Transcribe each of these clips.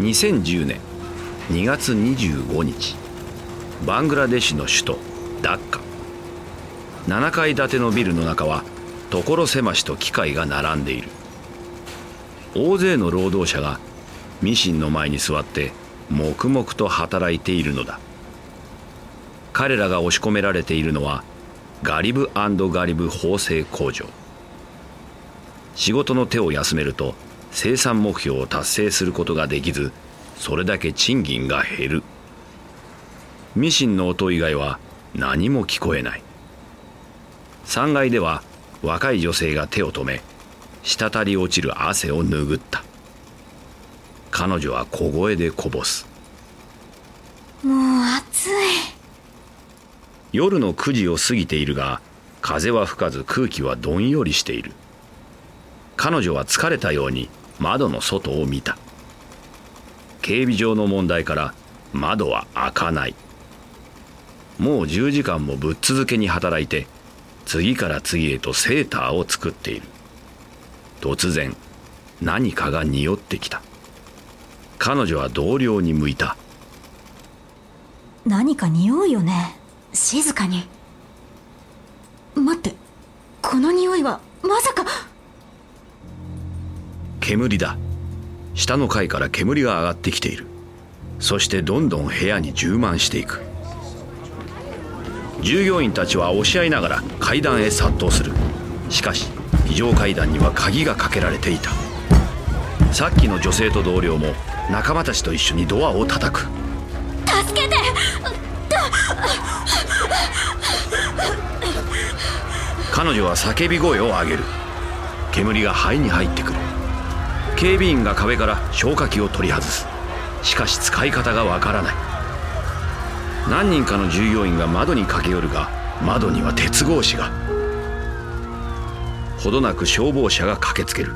2010年2月25日バングラデシュの首都ダッカ。7階建てのビルの中は所狭しと機械が並んでいる。大勢の労働者がミシンの前に座って黙々と働いているのだ。彼らが押し込められているのはガリブガリブ縫製工場。仕事の手を休めると生産目標を達成することができずそれだけ賃金が減る。ミシンの音以外は何も聞こえない。3階では若い女性が手を止め滴り落ちる汗を拭った。彼女は小声でこぼす。もう暑い。夜の9時を過ぎているが風は吹かず空気はどんよりしている彼女は疲れたように窓の外を見た。警備上の問題から窓は開かない。もう10時間もぶっ続けに働いて次から次へとセーターを作っている。突然何かが匂ってきた。彼女は同僚に向いた。何か匂うよね。静かに。待ってこの匂いはまさか。煙だ。下の階から煙が上がってきている。そしてどんどん部屋に充満していく。従業員たちは押し合いながら階段へ殺到する。しかし非常階段には鍵がかけられていた。さっきの女性と同僚も仲間たちと一緒にドアを叩く。助けて！彼女は叫び声を上げる。煙が肺に入ってくる警備員が壁から消火器を取り外す。しかし使い方がわからない。何人かの従業員が窓に駆け寄るが窓には鉄格子が。ほどなく消防車が駆けつける。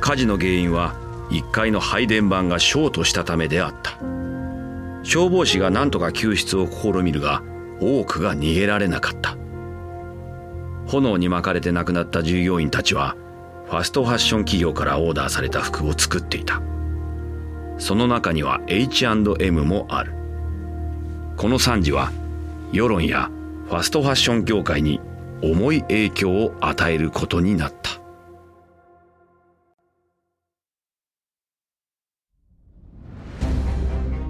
火事の原因は1階の配電盤がショートしたためであった。消防士が何とか救出を試みるが多くが逃げられなかった。炎に巻かれて亡くなった従業員たちはファストファッション企業からオーダーされた服を作っていた。その中には H&M もある。この惨事は世論やファストファッション業界に重い影響を与えることになった。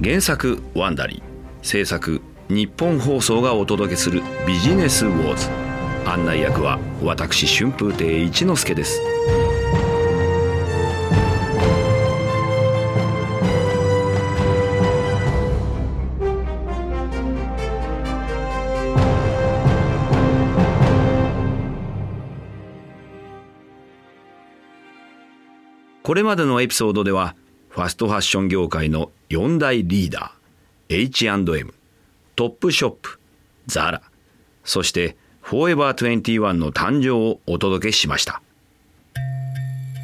原作ワンダリー制作日本放送がお届けするビジネスウォーズ。案内役は私春風亭一之輔です。これまでのエピソードではファストファッション業界の4大リーダー H&M トップショップザラそしてフォーエバー21の誕生をお届けしました。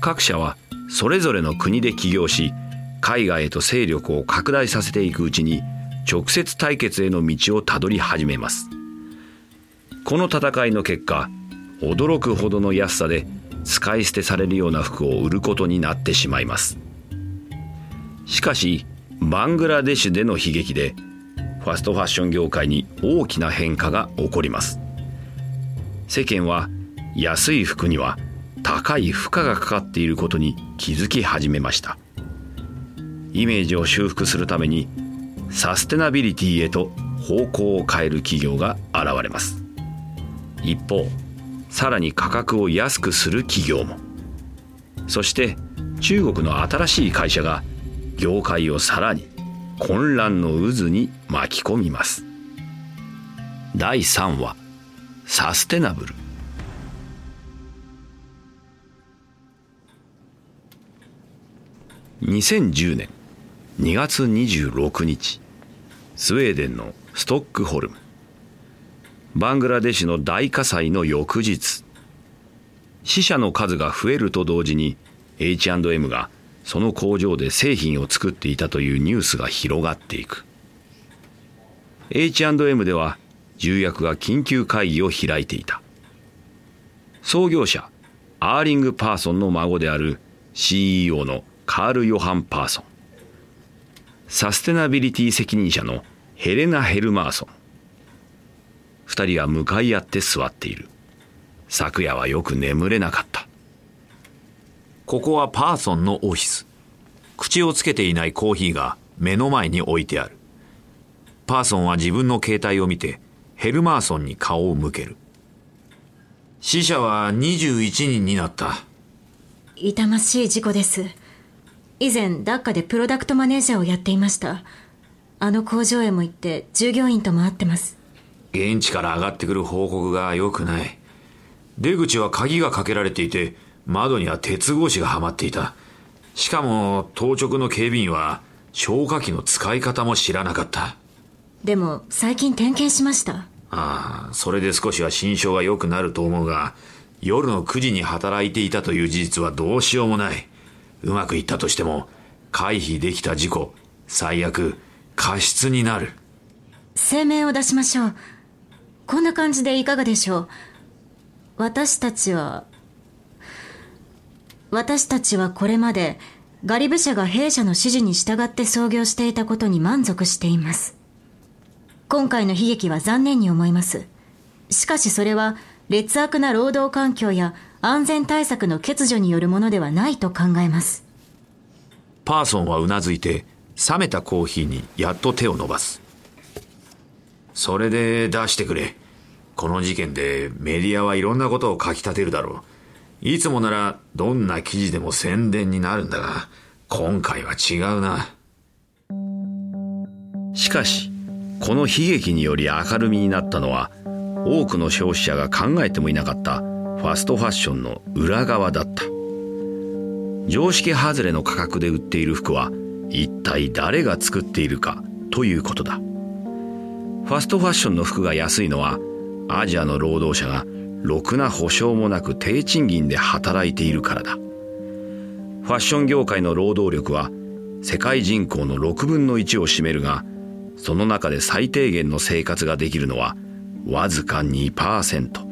各社はそれぞれの国で起業し海外へと勢力を拡大させていくうちに直接対決への道をたどり始めます。この戦いの結果驚くほどの安さで使い捨てされるような服を売ることになってしまいます。しかしバングラデシュでの悲劇でファストファッション業界に大きな変化が起こります。世間は安い服には高い負荷がかかっていることに気づき始めました。イメージを修復するためにサステナビリティへと方向を変える企業が現れます。一方さらに価格を安くする企業も。そして中国の新しい会社が業界をさらに混乱の渦に巻き込みます。第3話サステナブル。2010年2月26日スウェーデンのストックホルム。バングラデシュの大火災の翌日死者の数が増えると同時に H&M がその工場で製品を作っていたというニュースが広がっていく。H&M では重役が緊急会議を開いていた。創業者アーリング・パーソンの孫である CEO のカール・ヨハン・パーソン。サステナビリティ責任者のヘレナ・ヘルマーソン。二人は向かい合って座っている。昨夜はよく眠れなかった。ここはパーソンのオフィス。口をつけていないコーヒーが目の前に置いてある。パーソンは自分の携帯を見てヘルマーソンに顔を向ける。死者は21人になった。痛ましい事故です。以前ダッカでプロダクトマネージャーをやっていました。あの工場へも行って従業員とも会ってます。現地から上がってくる報告が良くない。出口は鍵がかけられていて窓には鉄格子がはまっていた。しかも当直の警備員は消火器の使い方も知らなかったでも最近点検しました。ああそれで少しは心象が良くなると思うが夜の9時に働いていたという事実はどうしようもない。うまくいったとしても回避できた事故最悪過失になる。声明を出しましょう。こんな感じでいかがでしょう。私たちは私たちはこれまでガリブ社が弊社の指示に従って操業していたことに満足しています今回の悲劇は残念に思います。しかしそれは劣悪な労働環境や安全対策の欠如によるものではないと考えます。パーソンはうなずいて冷めたコーヒーにやっと手を伸ばす。それで出してくれ。この事件でメディアはいろんなことを書き立てるだろう。いつもならどんな記事でも宣伝になるんだが今回は違うな。しかしこの悲劇により明るみになったのは多くの消費者が考えてもいなかったファストファッションの裏側だった。常識外れの価格で売っている服は一体誰が作っているかということだ。ファストファッションの服が安いのはアジアの労働者がろくな保証もなく低賃金で働いているからだ。ファッション業界の労働力は世界人口の6分の1を占めるがその中で最低限の生活ができるのはわずか2%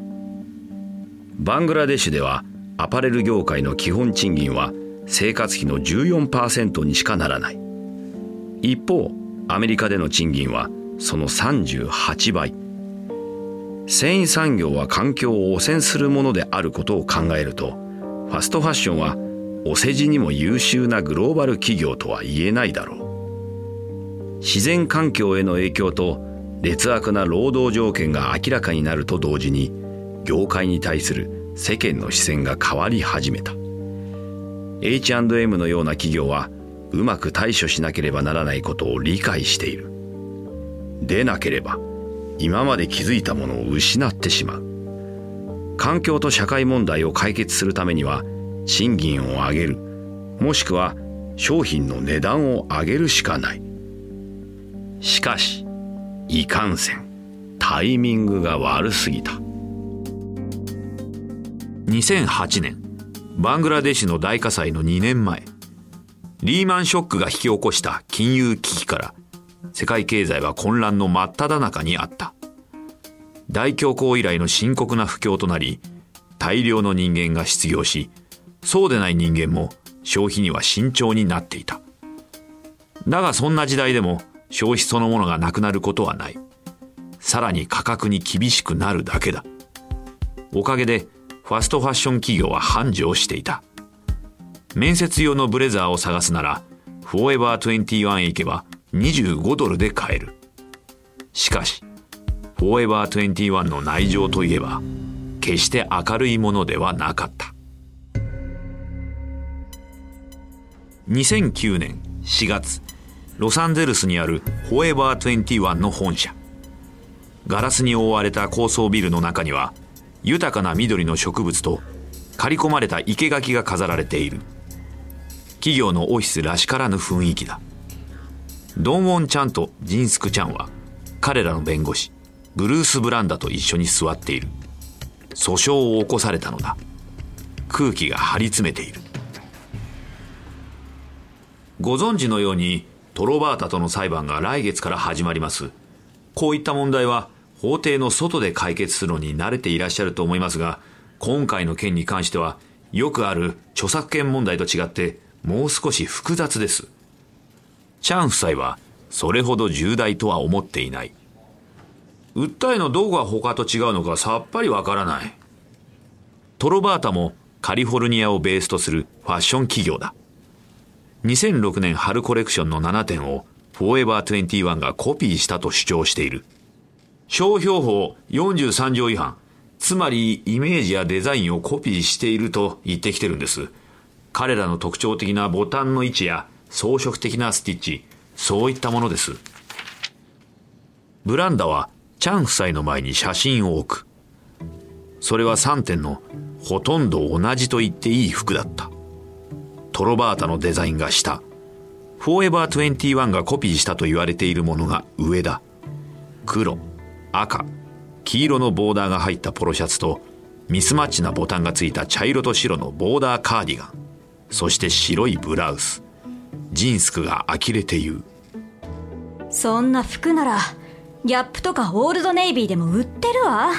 バングラデシュではアパレル業界の基本賃金は生活費の14%にしかならない。一方アメリカでの賃金はその38倍。繊維産業は環境を汚染するものであることを考えるとファストファッションはお世辞にも優秀なグローバル企業とは言えないだろう。自然環境への影響と劣悪な労働条件が明らかになると同時に業界に対する世間の視線が変わり始めた。H&M のような企業はうまく対処しなければならないことを理解している。でなければ今まで築いたものを失ってしまう。環境と社会問題を解決するためには賃金を上げるもしくは商品の値段を上げるしかない。しかしいかんせんタイミングが悪すぎた。2008年バングラデシュの大火災の2年前リーマンショックが引き起こした金融危機から世界経済は混乱の真っ只中にあった。大恐慌以来の深刻な不況となり大量の人間が失業しそうでない人間も消費には慎重になっていた。だがそんな時代でも消費そのものがなくなることはない。さらに価格に厳しくなるだけだ。おかげでファストファッション企業は繁盛していた。面接用のブレザーを探すならフォーエバー21へ行けば25ドルで買える。しかしフォーエバー21の内情といえば決して明るいものではなかった。2009年4月ロサンゼルスにあるフォーエバー21の本社。ガラスに覆われた高層ビルの中には豊かな緑の植物と刈り込まれた生垣が飾られている。企業のオフィスらしからぬ雰囲気だ。ドンウォンちゃんとジンスクちゃんは彼らの弁護士。ブルース・ブランダと一緒に座っている。訴訟を起こされたのだ。空気が張り詰めている。ご存知のようにトロバータとの裁判が来月から始まります。こういった問題は法廷の外で解決するのに慣れていらっしゃると思いますが今回の件に関してはよくある著作権問題と違ってもう少し複雑です。チャン夫妻はそれほど重大とは思っていない。訴えのどこが他と違うのかさっぱりわからない。トロバータもカリフォルニアをベースとするファッション企業だ。2006年春コレクションの7点をフォーエバー21がコピーしたと主張している。商標法43条違反。つまりイメージやデザインをコピーしていると言ってきてるんです。彼らの特徴的なボタンの位置や装飾的なスティッチそういったものです。ブランダはチャン夫妻の前に写真を置く。それは3点のほとんど同じと言っていい服だった。トロバータのデザインが下フォーエバー21がコピーしたと言われているものが上だ。黒赤黄色のボーダーが入ったポロシャツとミスマッチなボタンがついた茶色と白のボーダーカーディガン。そして白いブラウス。ジンスクが呆れて言う。そんな服ならギャップとかオールドネイビーでも売ってるわ。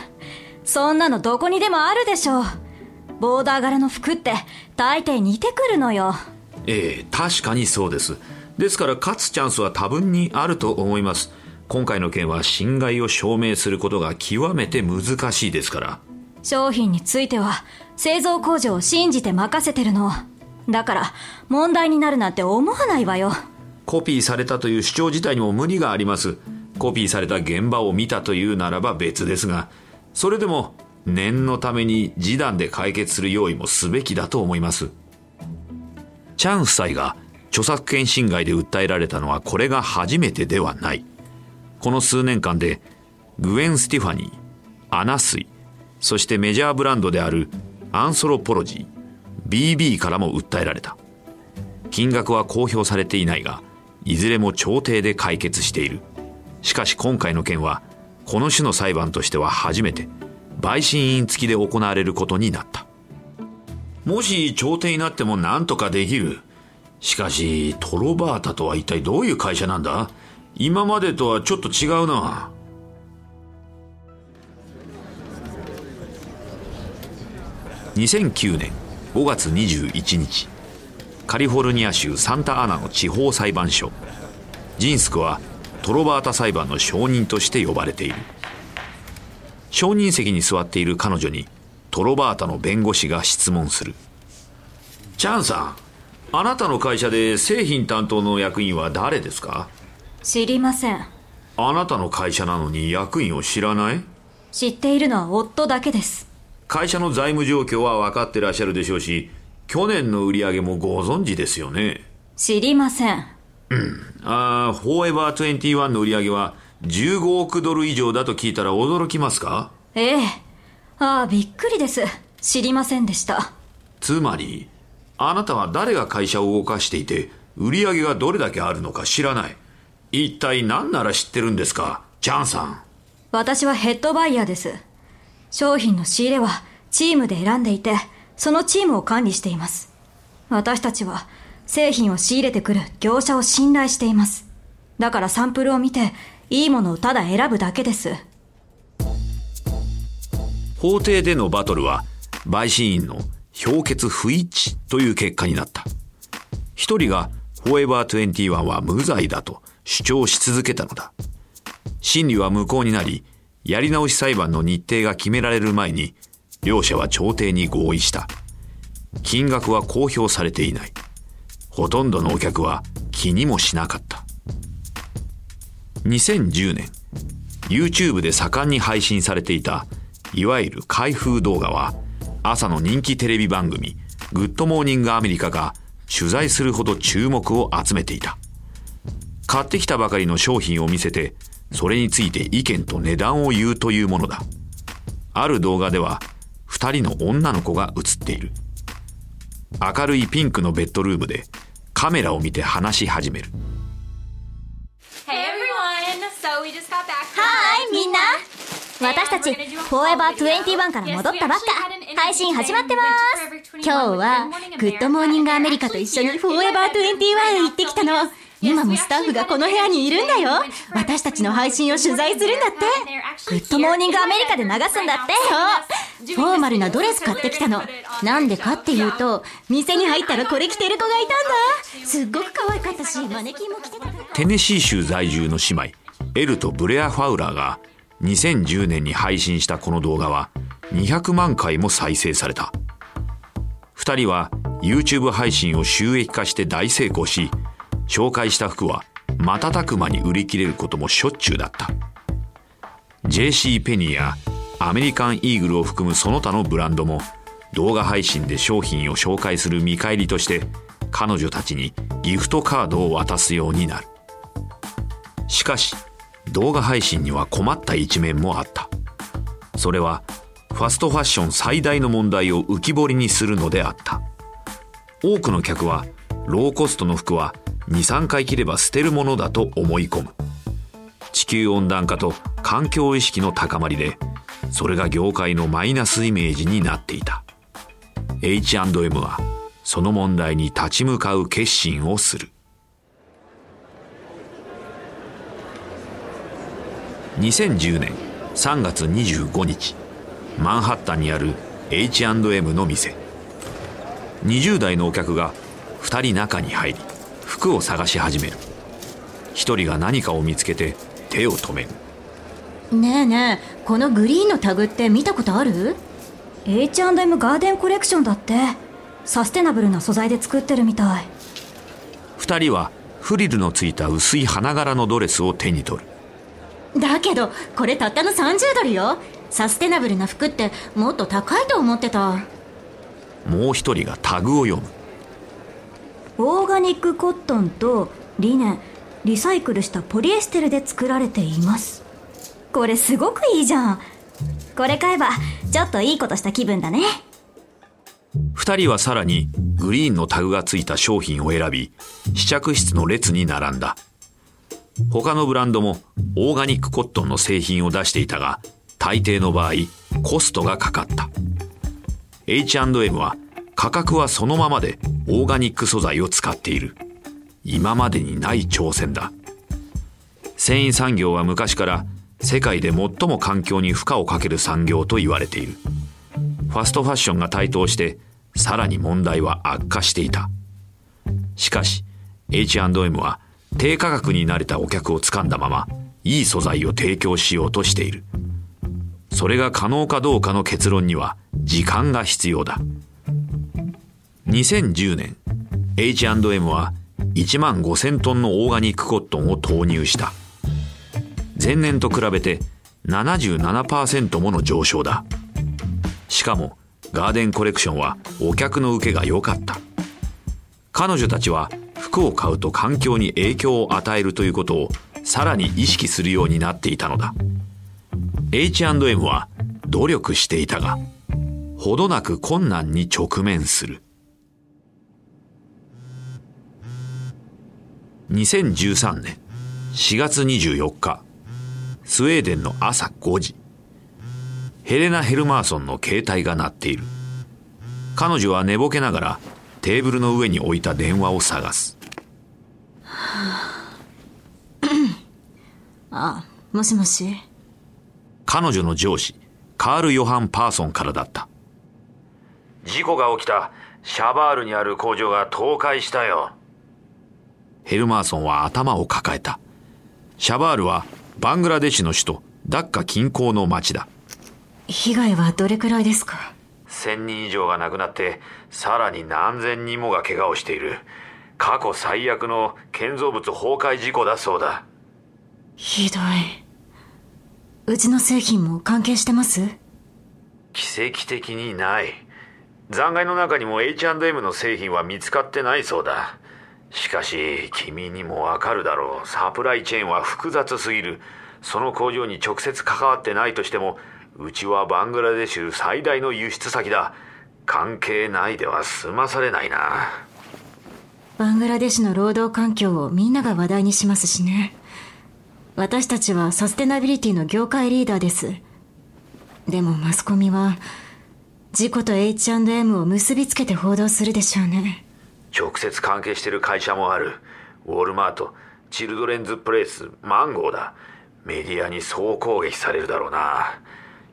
そんなのどこにでもあるでしょう。ボーダー柄の服って大抵似てくるのよ。ええ確かにそうです。ですから勝つチャンスは多分にあると思います。今回の件は侵害を証明することが極めて難しいですから。商品については製造工場を信じて任せてるの。だから問題になるなんて思わないわよ。コピーされたという主張自体にも無理があります。コピーされた現場を見たというならば別ですがそれでも念のために示談で解決する用意もすべきだと思います。チャン夫妻が著作権侵害で訴えられたのはこれが初めてではない。この数年間でグウェン・ステファニー、アナスイそしてメジャーブランドであるアンソロポロジー BB からも訴えられた。金額は公表されていないがいずれも調停で解決している。しかし今回の件はこの種の裁判としては初めて。陪審員付きで行われることになった。もし調停になっても何とかできる。しかしトロバータとは一体どういう会社なんだ？今までとはちょっと違うな。2009年5月21日カリフォルニア州サンタアナの地方裁判所ジンスクはトロバータ裁判の証人として呼ばれている。証人席に座っている彼女にトロバータの弁護士が質問する。チャンさんあなたの会社で製品担当の役員は誰ですか？知りません。あなたの会社なのに役員を知らない？知っているのは夫だけです。会社の財務状況は分かってらっしゃるでしょうし去年の売り上げもご存知ですよね。知りません。うん。ああフォーエバー21の売り上げは15億ドル以上だと聞いたら驚きますか？ええ。ああびっくりです。知りませんでした。つまりあなたは誰が会社を動かしていて売り上げがどれだけあるのか知らない。一体何なら知ってるんですか？チャンさん。私はヘッドバイヤーです。商品の仕入れはチームで選んでいてそのチームを管理しています。私たちは製品を仕入れてくる業者を信頼しています。だからサンプルを見ていいものをただ選ぶだけです。法廷でのバトルは陪審員の評決不一致という結果になった。一人がフォーエバー21は無罪だと主張し続けたのだ。審理は無効になりやり直し裁判の日程が決められる前に両者は調停に合意した。金額は公表されていない。ほとんどのお客は気にもしなかった。2010年 YouTube で盛んに配信されていたいわゆる開封動画は朝の人気テレビ番組「グッドモーニングアメリカ」が取材するほど注目を集めていた。買ってきたばかりの商品を見せてそれについて意見と値段を言うというものだ。ある動画では二人の女の子が映っている。明るいピンクのベッドルームでカメラを見て話し始める。私たちフォーエバー21から戻ったばっか。配信始まってます。今日はグッドモーニングアメリカと一緒にフォーエバー21へ行ってきたの。今もスタッフがこの部屋にいるんだよ。私たちの配信を取材するんだって。グッドモーニングアメリカで流すんだって。そう。フォーマルなドレス買ってきたの。なんでかっていうと、店に入ったらこれ着てる子がいたんだ。すっごく可愛かったし、マネキンも着てた。テネシー州在住の姉妹エルとブレア・ファウラーが2010年に配信したこの動画は200万回も再生された。2人は YouTube 配信を収益化して大成功し紹介した服は瞬く間に売り切れることもしょっちゅうだった。JC ペニーやアメリカンイーグルを含むその他のブランドも動画配信で商品を紹介する見返りとして彼女たちにギフトカードを渡すようになる。しかし動画配信には困った一面もあった。それはファストファッション最大の問題を浮き彫りにするのであった。多くの客はローコストの服は23回着れば捨てるものだと思い込む。地球温暖化と環境意識の高まりでそれが業界のマイナスイメージになっていた。H&M はその問題に立ち向かう決心をする。2010年3月25日マンハッタンにある H&M の店。20代のお客が2人中に入り服を探し始める。1人が何かを見つけて手を止める。ねえねえ、このグリーンのタグって見たことある？H&M ガーデンコレクションだってサステナブルな素材で作ってるみたい。2人はフリルのついた薄い花柄のドレスを手に取るだけど、これたったの30ドルよ。サステナブルな服ってもっと高いと思ってた。もう一人がタグを読む。オーガニックコットンとリネンリサイクルしたポリエステルで作られています。これすごくいいじゃん。これ買えばちょっといいことした気分だね。2人はさらにグリーンのタグがついた商品を選び試着室の列に並んだ他のブランドもオーガニックコットンの製品を出していたが大抵の場合コストがかかった。H&M は価格はそのままでオーガニック素材を使っている。今までにない挑戦だ。繊維産業は昔から世界で最も環境に負荷をかける産業と言われている。ファストファッションが台頭してさらに問題は悪化していた。しかし H&M は低価格に慣れたお客をつかんだままいい素材を提供しようとしている。それが可能かどうかの結論には時間が必要だ。2010年 H&M は1万5000トンのオーガニックコットンを投入した。前年と比べて77%もの上昇だ。しかもガーデンコレクションはお客の受けが良かった。彼女たちは服を買うと環境に影響を与えるということをさらに意識するようになっていたのだ。H&M は努力していたがほどなく困難に直面する。2013年4月24日スウェーデンの朝5時ヘレナ・ヘルマーソンの携帯が鳴っている。彼女は寝ぼけながらテーブルの上に置いた電話を探す。あ、もしもし。彼女の上司カール・ヨハン・パーソンからだった。事故が起きた。シャバールにある工場が倒壊したよ。ヘルマーソンは頭を抱えた。シャバールはバングラデシュの首都ダッカ近郊の町だ。被害はどれくらいですか？1000人以上が亡くなってさらに何千人もが怪我をしている。過去最悪の建造物崩壊事故だそうだ。ひどい。うちの製品も関係してます？奇跡的にない。残骸の中にも H&M の製品は見つかってないそうだ。しかし君にもわかるだろう。サプライチェーンは複雑すぎる。その工場に直接関わってないとしてもうちはバングラデシュ最大の輸出先だ関係ないでは済まされないなバングラデシュの労働環境をみんなが話題にしますしね。私たちはサステナビリティの業界リーダーです。でもマスコミは、事故と H&M を結びつけて報道するでしょうね。直接関係してる会社もあるウォールマートチルドレンズプレイスマンゴーだメディアに総攻撃されるだろうな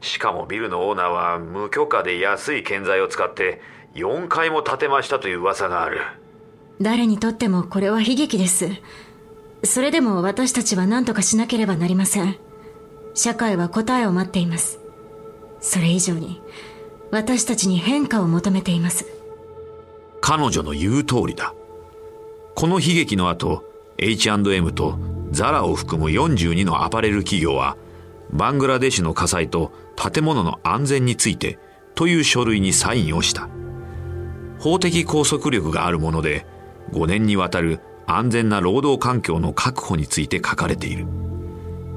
しかもビルのオーナーは無許可で安い建材を使って4階も建てましたという噂がある。誰にとってもこれは悲劇です。それでも私たちは何とかしなければなりません。社会は答えを待っています。それ以上に私たちに変化を求めています。彼女の言う通りだ。この悲劇の後 H&M とザラを含む42のアパレル企業はバングラデシュの火災と建物の安全についてという書類にサインをした。法的拘束力があるもので5年にわたる安全な労働環境の確保について書かれている。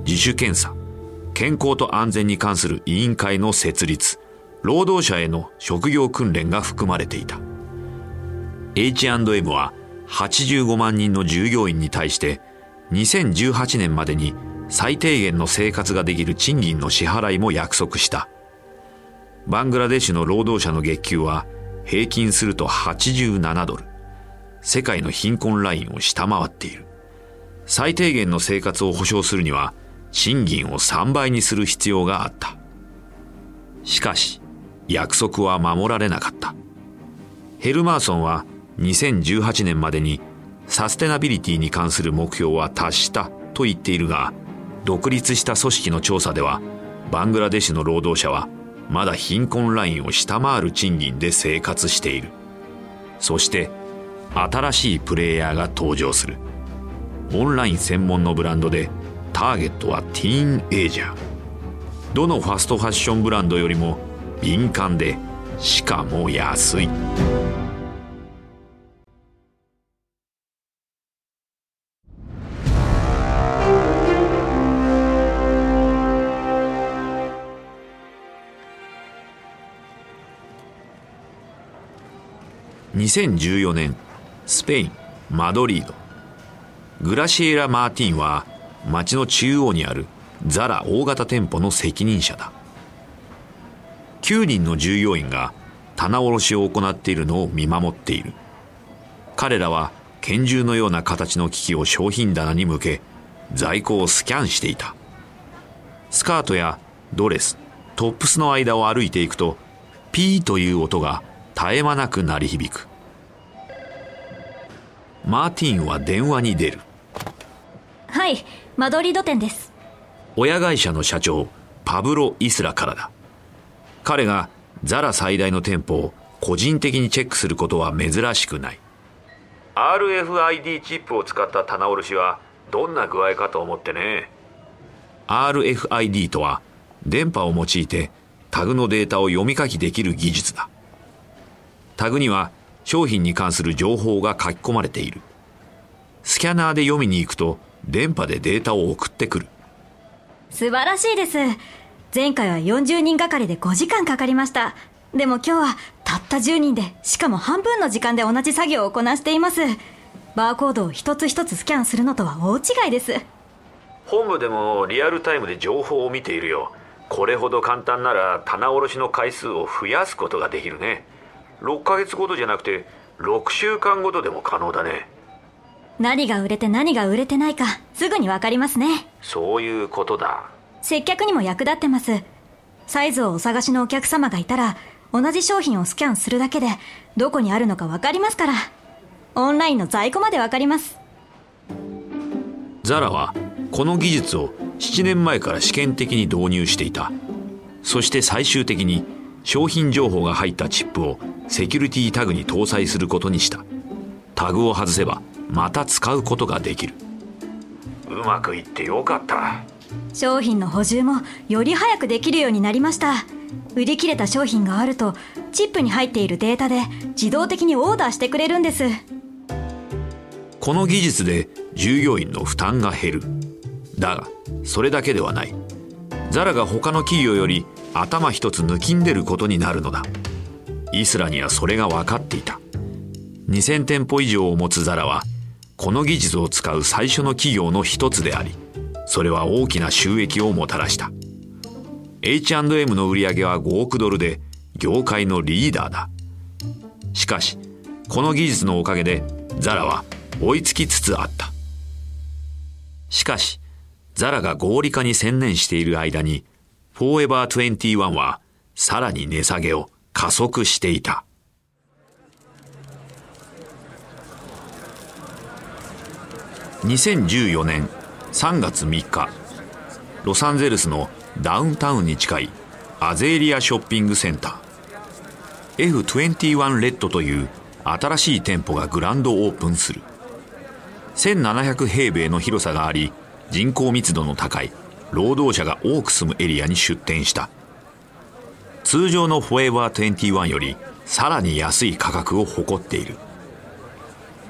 自主検査健康と安全に関する委員会の設立労働者への職業訓練が含まれていた。H&M は85万人の従業員に対して2018年までに最低限の生活ができる賃金の支払いも約束した。バングラデシュの労働者の月給は平均すると87ドル。世界の貧困ラインを下回っている。最低限の生活を保障するには賃金を3倍にする必要があった。しかし約束は守られなかった。ヘルマーソンは2018年までにサステナビリティに関する目標は達したと言っているが独立した組織の調査ではバングラデシュの労働者はまだ貧困ラインを下回る賃金で生活している。そして新しいプレイヤーが登場する。オンライン専門のブランドでターゲットはティーンエイジャー。どのファストファッションブランドよりも敏感でしかも安い。2014年スペインマドリード。グラシエラ・マーティンは街の中央にあるザラ大型店舗の責任者だ。9人の従業員が棚卸しを行っているのを見守っている。彼らは拳銃のような形の機器を商品棚に向け在庫をスキャンしていた。スカートやドレストップスの間を歩いていくとピーという音が絶え間なく鳴り響く。マーティンは電話に出る。はいマドリード店です。親会社の社長パブロ・イスラからだ。彼がザラ最大の店舗を個人的にチェックすることは珍しくない。RFID チップを使った棚卸しはどんな具合かと思ってね。RFID とは電波を用いてタグのデータを読み書きできる技術だ。タグには商品に関する情報が書き込まれている。スキャナーで読みに行くと電波でデータを送ってくる。素晴らしいです。前回は40人がかりで5時間かかりました。でも今日はたった10人で、しかも半分の時間で同じ作業をこなしています。バーコードを一つ一つスキャンするのとは大違いです。本部でもリアルタイムで情報を見ているよ。これほど簡単なら棚卸しの回数を増やすことができるね。6ヶ月ごとじゃなくて6週間ごとでも可能だね。何が売れて何が売れてないかすぐにわかりますね。そういうことだ。接客にも役立ってます。サイズをお探しのお客様がいたら同じ商品をスキャンするだけでどこにあるのかわかりますから。オンラインの在庫までわかります。ザラはこの技術を7年前から試験的に導入していた。そして最終的に商品情報が入ったチップをセキュリティタグに搭載することにした。タグを外せばまた使うことができる。うまくいってよかった。商品の補充もより早くできるようになりました。売り切れた商品があるとチップに入っているデータで自動的にオーダーしてくれるんです。この技術で従業員の負担が減る。だがそれだけではない。ザラが他の企業より頭一つ抜きんでることになるのだ。イスラにはそれが分かっていた。2000店舗以上を持つザラはこの技術を使う最初の企業の一つでありそれは大きな収益をもたらした。H&M の売り上げは5億ドルで業界のリーダーだ。しかしこの技術のおかげでザラは追いつきつつあった。しかしザラが合理化に専念している間にフォーエバー21はさらに値下げを加速していた。2014年3月3日、ロサンゼルスのダウンタウンに近いアゼリアショッピングセンター F21 レッドという新しい店舗がグランドオープンする1700平米の広さがあり人口密度の高い労働者が多く住むエリアに出店した。通常のフォーエバー21よりさらに安い価格を誇っている。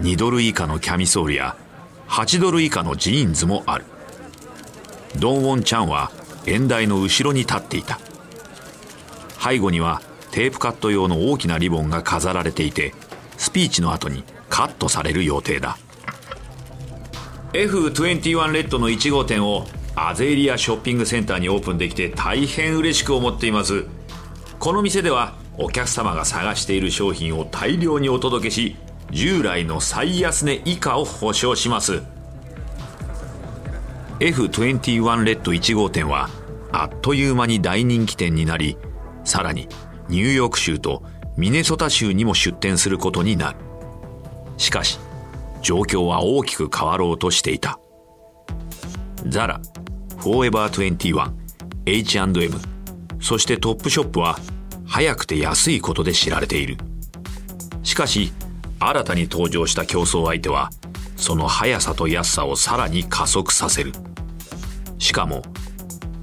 2ドル以下のキャミソールや8ドル以下のジーンズもある。ドンウォン・チャンは演台の後ろに立っていた。背後にはテープカット用の大きなリボンが飾られていてスピーチの後にカットされる予定だ。F21 レッドの1号店をアゼリアショッピングセンターにオープンできて大変嬉しく思っています。この店ではお客様が探している商品を大量にお届けし従来の最安値以下を保証します。F21 レッド1号店はあっという間に大人気店になりさらにニューヨーク州とミネソタ州にも出店することになる。しかし状況は大きく変わろうとしていた。ザラフォーエバー21 H&M そしてトップショップは早くて安いことで知られている。しかし新たに登場した競争相手はその速さと安さをさらに加速させる。しかも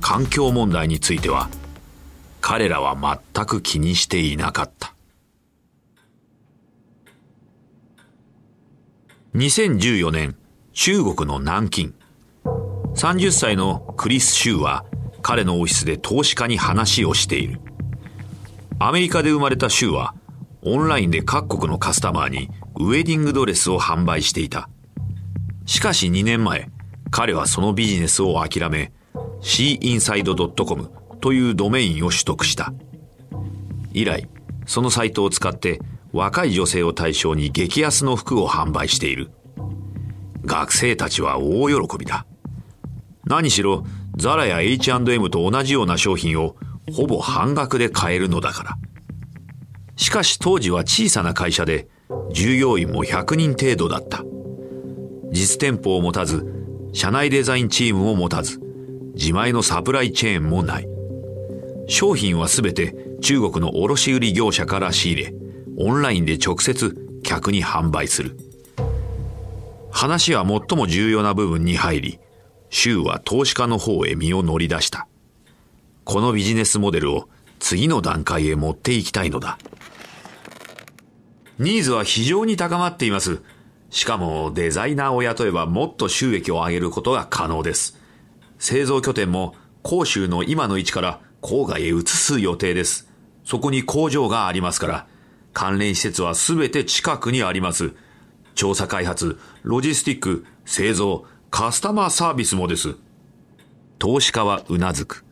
環境問題については彼らは全く気にしていなかった。2014年中国の南京。30歳のクリス・シューは彼のオフィスで投資家に話をしているアメリカで生まれたシューはオンラインで各国のカスタマーにウェディングドレスを販売していた。しかし2年前、彼はそのビジネスを諦め、shinside.com というドメインを取得した。以来、そのサイトを使って若い女性を対象に激安の服を販売している。学生たちは大喜びだ。何しろ、ザラや H&M と同じような商品をほぼ半額で買えるのだから。しかし当時は小さな会社で従業員も100人程度だった。実店舗を持たず、社内デザインチームを持たず、自前のサプライチェーンもない。商品はすべて中国の卸売業者から仕入れ、オンラインで直接客に販売する。話は最も重要な部分に入り、州は投資家の方へ身を乗り出した。このビジネスモデルを次の段階へ持っていきたいのだ。ニーズは非常に高まっています。しかもデザイナーを雇えばもっと収益を上げることが可能です。製造拠点も広州の今の位置から郊外へ移す予定です。そこに工場がありますから、関連施設はすべて近くにあります。調査開発、ロジスティック、製造、カスタマーサービスもです。投資家はうなずく。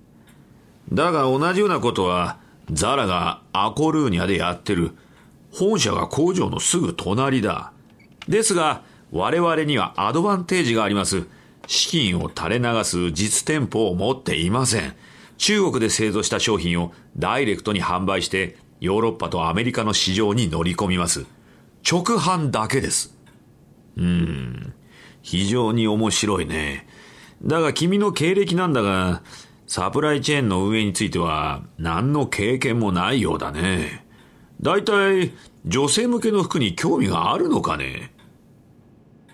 だが同じようなことは、ザラがアコルーニャでやってる。本社が工場のすぐ隣だ。ですが、我々にはアドバンテージがあります。資金を垂れ流す実店舗を持っていません。中国で製造した商品をダイレクトに販売して、ヨーロッパとアメリカの市場に乗り込みます。直販だけです。うーん、非常に面白いね。だが君の経歴なんだが、サプライチェーンの運営については何の経験もないようだね。大体、女性向けの服に興味があるのかね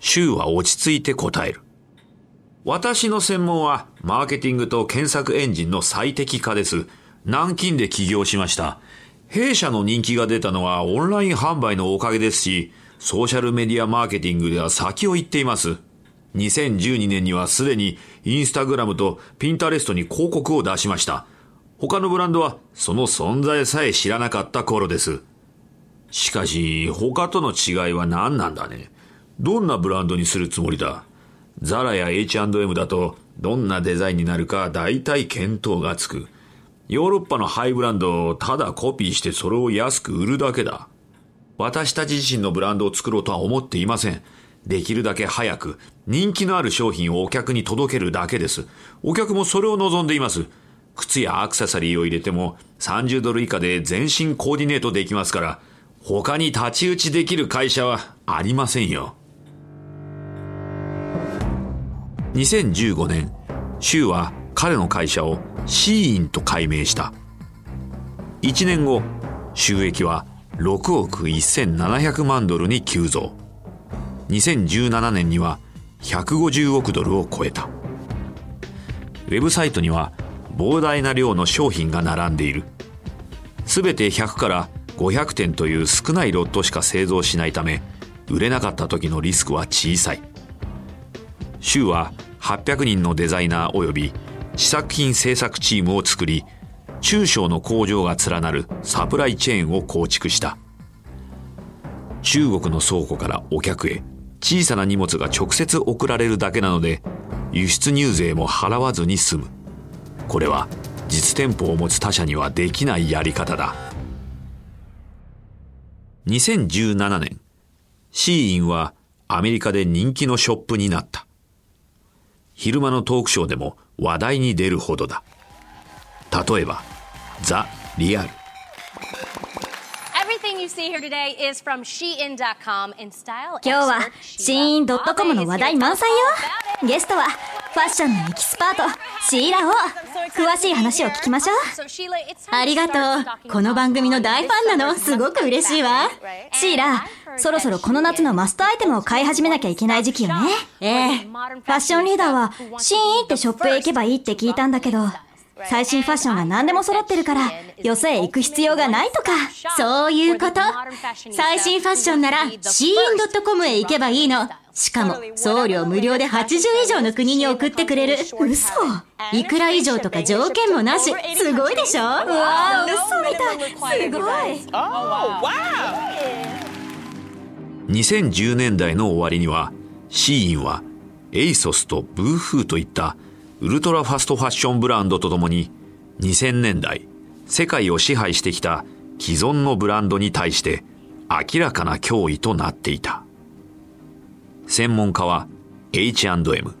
シューは落ち着いて答える。私の専門は、マーケティングと検索エンジンの最適化です。南京で起業しました。弊社の人気が出たのはオンライン販売のおかげですし、ソーシャルメディアマーケティングでは先を行っています。2012年にはすでにインスタグラムとピンタレストに広告を出しました。他のブランドはその存在さえ知らなかった頃です。しかし、他との違いは何なんだね。どんなブランドにするつもりだ？ザラや H&M だとどんなデザインになるか大体見当がつく。ヨーロッパのハイブランドをただコピーしてそれを安く売るだけだ。私たち自身のブランドを作ろうとは思っていません。できるだけ早く人気のある商品をお客に届けるだけです。お客もそれを望んでいます。靴やアクセサリーを入れても30ドル以下で全身コーディネートできますから、他に太刀打ちできる会社はありませんよ。2015年、シューは彼の会社をシーインと改名した。1年後、収益は6億1700万ドルに急増。2017年には150億ドルを超えた。ウェブサイトには膨大な量の商品が並んでいる。すべて100から500点という少ないロットしか製造しないため、売れなかった時のリスクは小さい。州は800人のデザイナー及び試作品製作チームを作り、中小の工場が連なるサプライチェーンを構築した。中国の倉庫からお客へ小さな荷物が直接送られるだけなので、輸出入税も払わずに済む。これは実店舗を持つ他社にはできないやり方だ。2017年、シーインはアメリカで人気のショップになった。昼間のトークショーでも話題に出るほどだ。例えば、ザ・リアル。今日は SHEIN.com の話題満載よ。ゲストはファッションのエキスパートシーラを詳しい話を聞きましょう。ありがとう。この番組の大ファンなの。すごく嬉しいわ。シーラそろそろこの夏のマストアイテムを買い始めなきゃいけない時期よね。ええ。ファッションリーダーはシーンってショップへ行けばいいって聞いたんだけど最新ファッションが何でも揃ってるから、よそへ行く必要がないとか。そういうこと。最新ファッションなら、シーン .com へ行けばいいの。しかも、送料無料で80以上の国に送ってくれる。嘘いくら以上とか条件もなし。すごいでしょ？うわー、嘘みたい。すごい。2010年代の終わりには、シーインは、エイソスとブーフーといったウルトラファストファッションブランドとともに2000年代世界を支配してきた既存のブランドに対して明らかな脅威となっていた。専門家は H&M、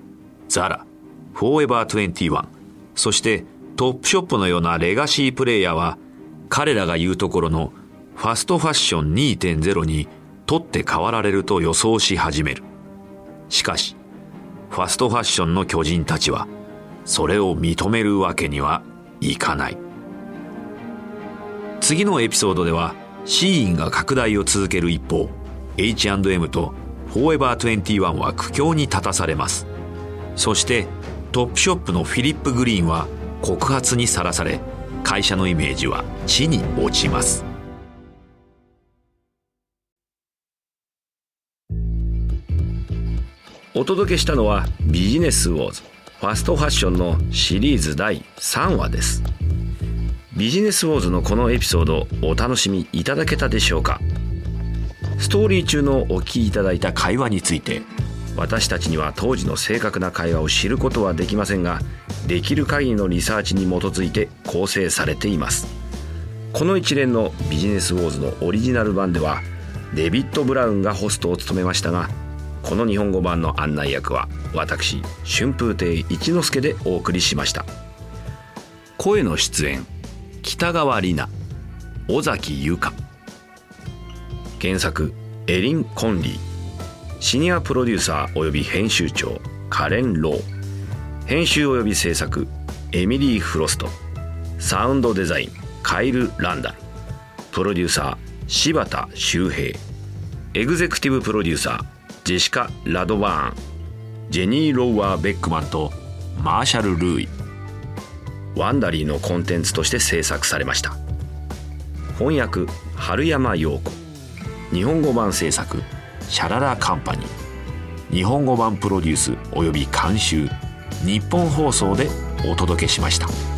ザラ、フォーエバー21、そしてトップショップのようなレガシープレイヤーは彼らが言うところのファストファッション2.0に取って代わられると予想し始める。しかし、ファストファッションの巨人たちはそれを認めるわけにはいかない。次のエピソードではシーインが拡大を続ける一方 H&M とフォーエバー21は苦境に立たされます。そしてトップショップのフィリップ・グリーンは告発にさらされ会社のイメージは地に落ちます。お届けしたのはビジネスウォーズ。ファストファッションのシリーズ第3話です。ビジネスウォーズのこのエピソードお楽しみいただけたでしょうか。ストーリー中のお聞きいただいた会話について私たちには当時の正確な会話を知ることはできませんができる限りのリサーチに基づいて構成されています。この一連のビジネスウォーズのオリジナル版ではデビッド・ブラウンがホストを務めましたがこの日本語版の案内役は私春風亭一之輔でお送りしました。声の出演北川里奈尾崎由香。原作エリン・コンリー。シニアプロデューサー及び編集長カレン・ロー。編集及び制作エミリー・フロスト。サウンドデザインカイル・ランダル。プロデューサー柴田修平。エグゼクティブプロデューサージェシカ・ラドバーンジェニー・ローワー・ベックマンとマーシャル・ルーイワンダリーのコンテンツとして制作されました。翻訳春山陽子。日本語版制作シャララカンパニー。日本語版プロデュース及び監修。ニッポン放送でお届けしました。